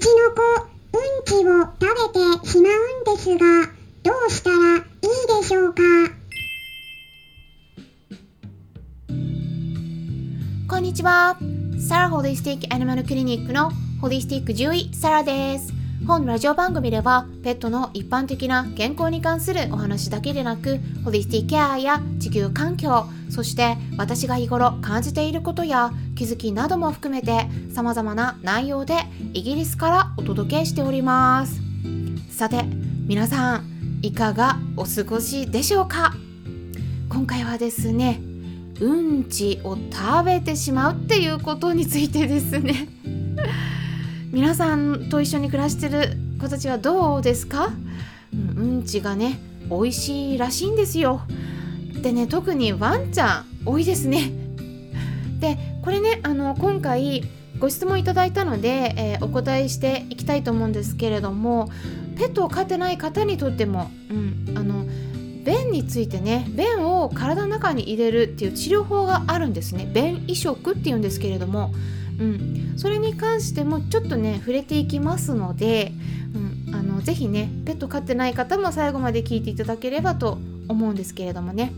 ちの子、うんちを食べてしまうんですが、どうしたらいいでしょうか？こんにちは。サラホリスティックアニマルクリニックのホリスティック獣医サラです。本ラジオ番組ではペットの一般的な健康に関するお話だけでなくホリスティケアや地球環境そして私が日頃感じていることや気づきなども含めて様々な内容でイギリスからお届けしております。さて皆さんいかがお過ごしでしょうか？今回はですねうんちを食べてしまうっていうことについてですね。皆さんと一緒に暮らしてる子たちはどうですか、うん、ちがね美味しいらしいんですよ。でね特にワンちゃん多いですね。でこれねあの今回ご質問いただいたので、えー、お答えしていきたいと思うんですけれどもペットを飼ってない方にとっても、うん、あの便についてね便を体の中に入れるっていう治療法があるんですね。便移植っていうんですけれども、うん、それに関してもちょっとね触れていきますので、うん、あのぜひねペット飼ってない方も最後まで聞いていただければと思うんですけれどもね、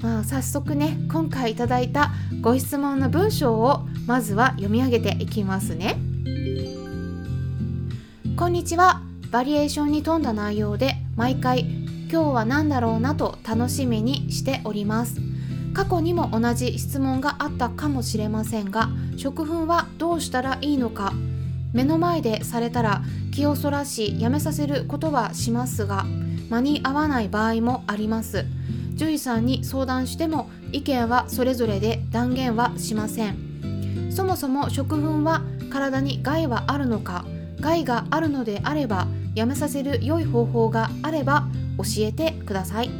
まあ、早速ね今回いただいたご質問の文章をまずは読み上げていきますね。こんにちは。バリエーションに富んだ内容で毎回今日は何だろうなと楽しみにしております。過去にも同じ質問があったかもしれませんが食粉はどうしたらいいのか。目の前でされたら気をそらしやめさせることはしますが間に合わない場合もあります。獣医さんに相談しても意見はそれぞれで断言はしません。そもそも食粉は体に害はあるのか害があるのであればやめさせる良い方法があれば教えてください。っ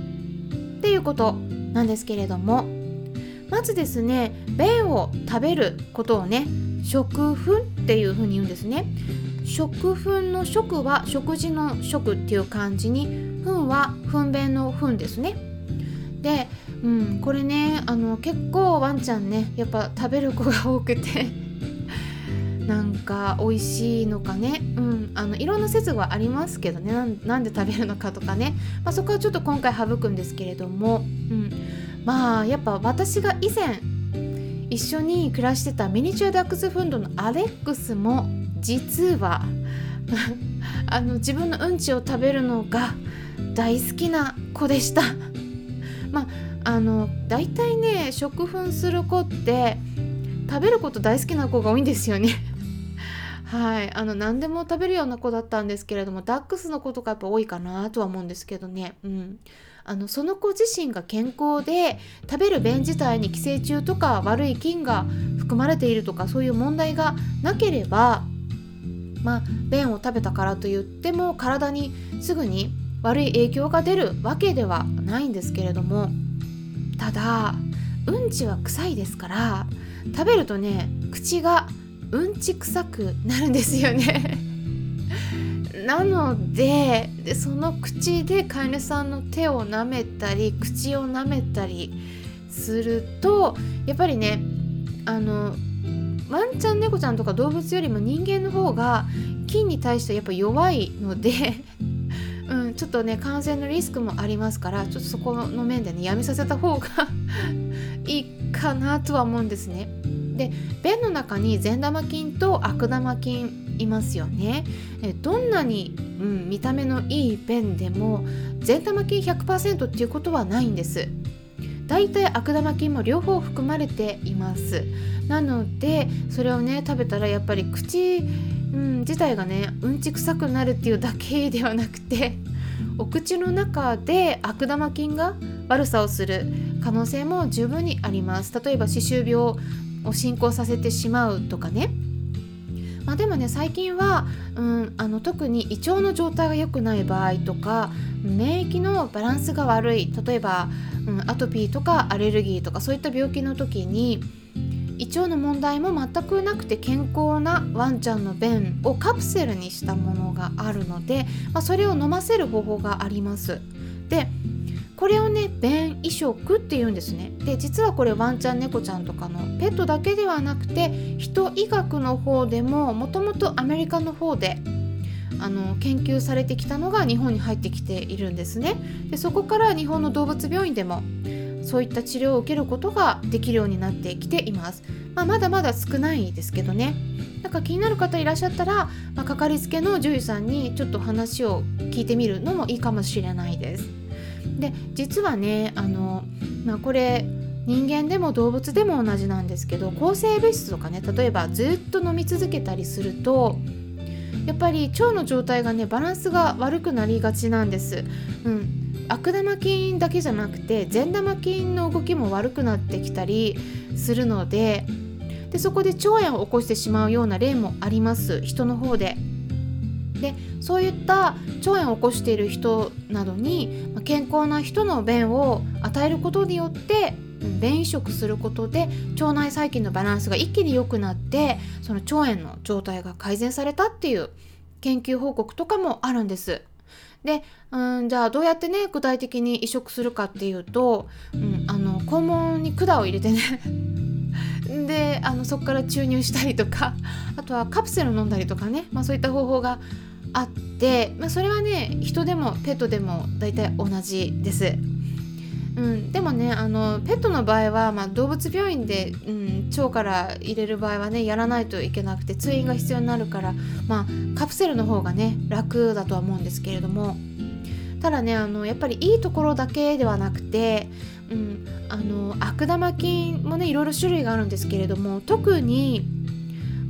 ていうこと。なんですけれどもまずですね便を食べることをね食粉っていうふうに言うんですね。食粉の食は食事の食っていう感じに糞は糞便の糞ですね。で、うん、これねあの結構ワンちゃんねやっぱ食べる子が多くて。なんか美味しいのかね、うん、あのいろんな説はありますけどね。なんで食べるのかとかね、まあ、そこはちょっと今回省くんですけれども、うん、まあやっぱ私が以前一緒に暮らしてたミニチュアダックスフンドのアレックスも実は あの自分のうんちを食べるのが大好きな子でした。まああの大体ね食粉する子って食べること大好きな子が多いんですよね。はい。あの何でも食べるような子だったんですけれどもダックスの子とかやっぱ多いかなとは思うんですけどね。うん。あのその子自身が健康で食べる便自体に寄生虫とか悪い菌が含まれているとかそういう問題がなければまあ便を食べたからといっても体にすぐに悪い影響が出るわけではないんですけれども。ただうんちは臭いですから食べるとね口がうんち臭くなるんですよね なのででその口で飼い主さんの手を舐めたり口を舐めたりするとやっぱりねあのワンちゃん猫ちゃんとか動物よりも人間の方が菌に対してやっぱ弱いので うん、ちょっとね感染のリスクもありますからちょっとそこの面でねやめさせた方が いいかなとは思うんですね。で便の中に善玉菌と悪玉菌いますよね。えどんなに、うん、見た目のいい便でも善玉菌100%っていうことはないんです。だいたい悪玉菌も両方含まれていますなのでそれをね食べたらやっぱり口うん、自体がねうんち臭くなるっていうだけではなくてお口の中で悪玉菌が悪さをする可能性も十分にあります例えば歯周病を進行させてしまうとかねまあ、でもね最近は、うん、あの特に胃腸の状態が良くない場合とか免疫のバランスが悪い例えば、うん、アトピーとかアレルギーとかそういった病気の時に胃腸の問題も全くなくて健康なワンちゃんの便をカプセルにしたものがあるので、まあ、それを飲ませる方法があります。で便移植っていうんですね。で実はこれワンちゃん猫ちゃんとかのペットだけではなくて人医学の方でももともとアメリカの方であの研究されてきたのが日本に入ってきているんですね。でそこから日本の動物病院でもそういった治療を受けることができるようになってきています、まあ、まだまだ少ないですけどね。なんか気になる方いらっしゃったら、まあ、かかりつけの獣医さんにちょっと話を聞いてみるのもいいかもしれないです。で実はねあの、まあ、これ人間でも動物でも同じなんですけど抗生物質とかね例えばずっと飲み続けたりするとやっぱり腸の状態がねバランスが悪くなりがちなんです。うん、悪玉菌だけじゃなくて善玉菌の動きも悪くなってきたりするのででそこで腸炎を起こしてしまうような例もあります人の方で。でそういった腸炎を起こしている人などに健康な人の便を与えることによって便移植することで腸内細菌のバランスが一気に良くなってその腸炎の状態が改善されたっていう研究報告とかもあるんです。で、うん、じゃあどうやってね具体的に移植するかっていうと、うん、あの肛門に管を入れてね であのそこから注入したりとかあとはカプセル飲んだりとかね、まあ、そういった方法があって、まあ、それはね人でもペットでも大体同じです。うん、でもねあのペットの場合は、まあ、動物病院で、うん、腸から入れる場合はねやらないといけなくて通院が必要になるから、まあ、カプセルの方がね楽だとは思うんですけれどもただねあのやっぱりいいところだけではなくて、うん、あの悪玉菌もねいろいろ種類があるんですけれども特に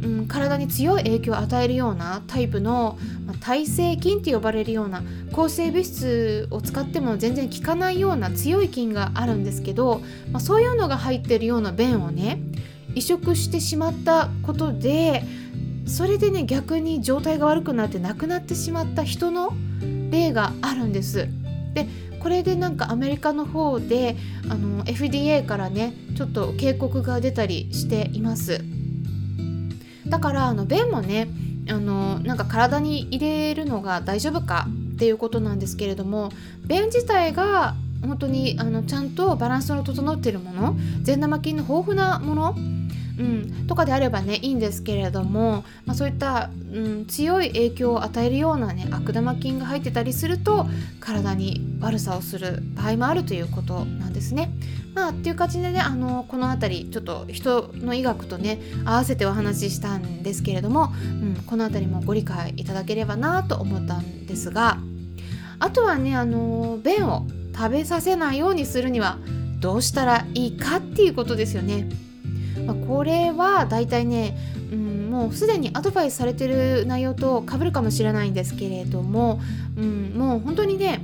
うん、体に強い影響を与えるようなタイプの、ま、耐性菌って呼ばれるような抗生物質を使っても全然効かないような強い菌があるんですけど、まあ、そういうのが入ってるような便をね移植してしまったことでそれでね逆に状態が悪くなって亡くなってしまった人の例があるんです。でこれでなんかアメリカの方であの FDA からねちょっと警告が出たりしています。だからあの便もねあのなんか体に入れるのが大丈夫かっていうことなんですけれども便自体が本当にあのちゃんとバランスの整っているもの善玉菌の豊富なものうん、とかであればねいいんですけれども、まあ、そういった、うん、強い影響を与えるようなね悪玉菌が入ってたりすると体に悪さをする場合もあるということなんですね。まあ、っていう感じでねあのこの辺りちょっと人の医学とね合わせてお話ししたんですけれども、うん、この辺りもご理解いただければなと思ったんですがあとはねあの便を食べさせないようにするにはどうしたらいいかっていうことですよね。まあ、これはだいたいね、うん、もうすでにアドバイスされてる内容とかぶるかもしれないんですけれども、うん、もう本当にね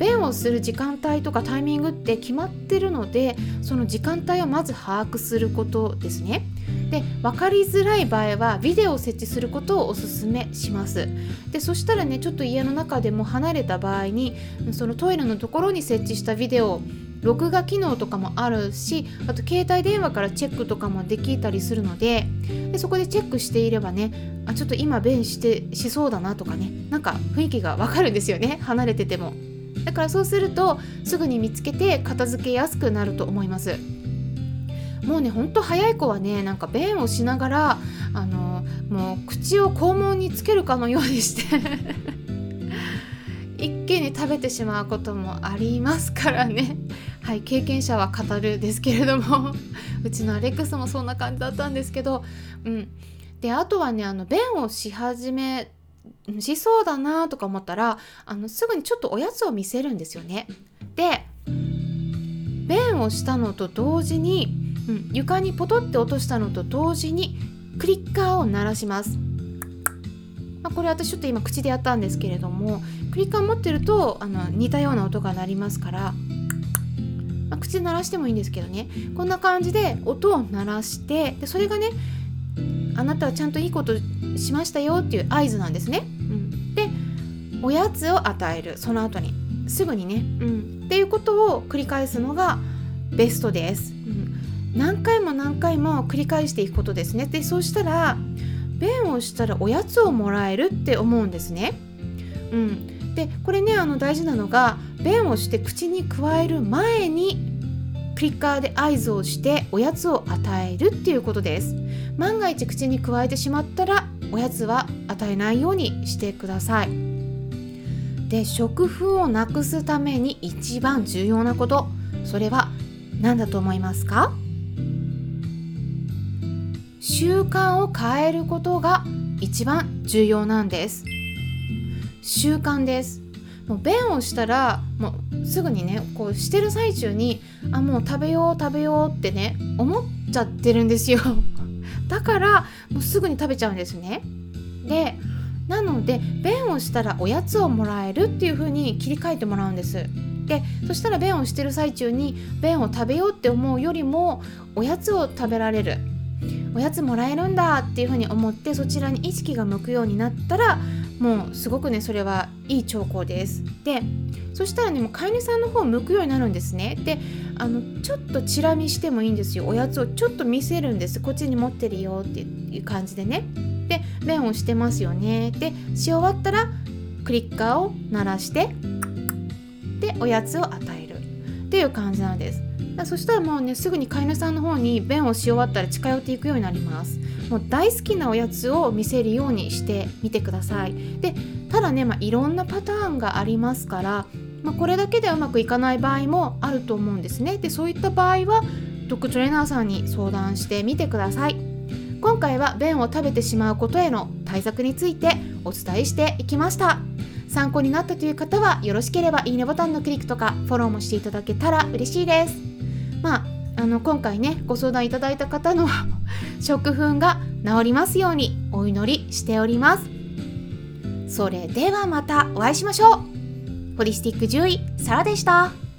便をする時間帯とかタイミングって決まってるのでその時間帯をまず把握することですね。で分かりづらい場合はビデオを設置することをおすすめします。でそしたらねちょっと家の中でも離れた場合にそのトイレのところに設置したビデオ録画機能とかもあるしあと携帯電話からチェックとかもできたりするのででそこでチェックしていればねあちょっと今便してしそうだなとかねなんか雰囲気がわかるんですよね。離れてても。だからそうするとすぐに見つけて片付けやすくなると思います。もうねほんと早い子はねなんか便をしながらあのもう口を肛門につけるかのようにして 一気に食べてしまうこともありますからね。はい経験者は語るですけれども うちのアレックスもそんな感じだったんですけどうん。であとはねあの便をし始めしそうだなとか思ったらあのすぐにちょっとおやつを見せるんですよね。で便をしたのと同時に、うん、床にポトって落としたのと同時にクリッカーを鳴らします。まあ、これ私ちょっと今口でやったんですけれどもクリッカー持ってるとあの似たような音が鳴りますから、まあ、口で鳴らしてもいいんですけどね。こんな感じで音を鳴らしてでそれがねあなたはちゃんといいことしましたよっていう合図なんですね。うん、でおやつを与えるその後にすぐにね、うん、っていうことを繰り返すのがベストです。うん、何回も何回も繰り返していくことですね。でそうしたら便をしたらおやつをもらえるって思うんですね。うん、でこれねあの大事なのが便をして口に加える前にクリッカーで合図をしておやつを与えるっていうことです万が一口に加えてしまったらおやつは与えないようにしてください。で食粉をなくすために一番重要なこと。それは何だと思いますか？習慣を変えることが一番重要なんです。習慣です。もう便をしたらもうすぐにねこうしてる最中にあもう食べよう食べようってね思っちゃってるんですよ。だからもうすぐに食べちゃうんですね。でなので便をしたらおやつをもらえるっていう風に切り替えてもらうんです。でそしたら便をしてる最中に便を食べようって思うよりもおやつを食べられる。おやつもらえるんだっていう風に思ってそちらに意識が向くようになったらもうすごくねそれはいい兆候です。でそしたらねもう飼い主さんの方向くようになるんですね。であのちょっとチラ見してもいいんですよ。おやつをちょっと見せるんです。こっちに持ってるよっていう感じでね。で便をしてますよね。でし終わったらクリッカーを鳴らしてでおやつを与える。っていう感じなんです。そしたらもうねすぐに飼い主さんの方に便をし終わったら近寄っていくようになります。もう大好きなおやつを見せるようにしてみてください。でただね、まあ、いろんなパターンがありますから、まあ、これだけではうまくいかない場合もあると思うんですね。でそういった場合はドッグトレーナーさんに相談してみてください。今回は便を食べてしまうことへの対策についてお伝えしていきました。参考になったという方はよろしければいいねボタンのクリックとかフォローもしていただけたら嬉しいです。まああの今回ねご相談いただいた方の 食粉が治りますようにお祈りしております。それではまたお会いしましょう。ホリスティック獣医サラでした。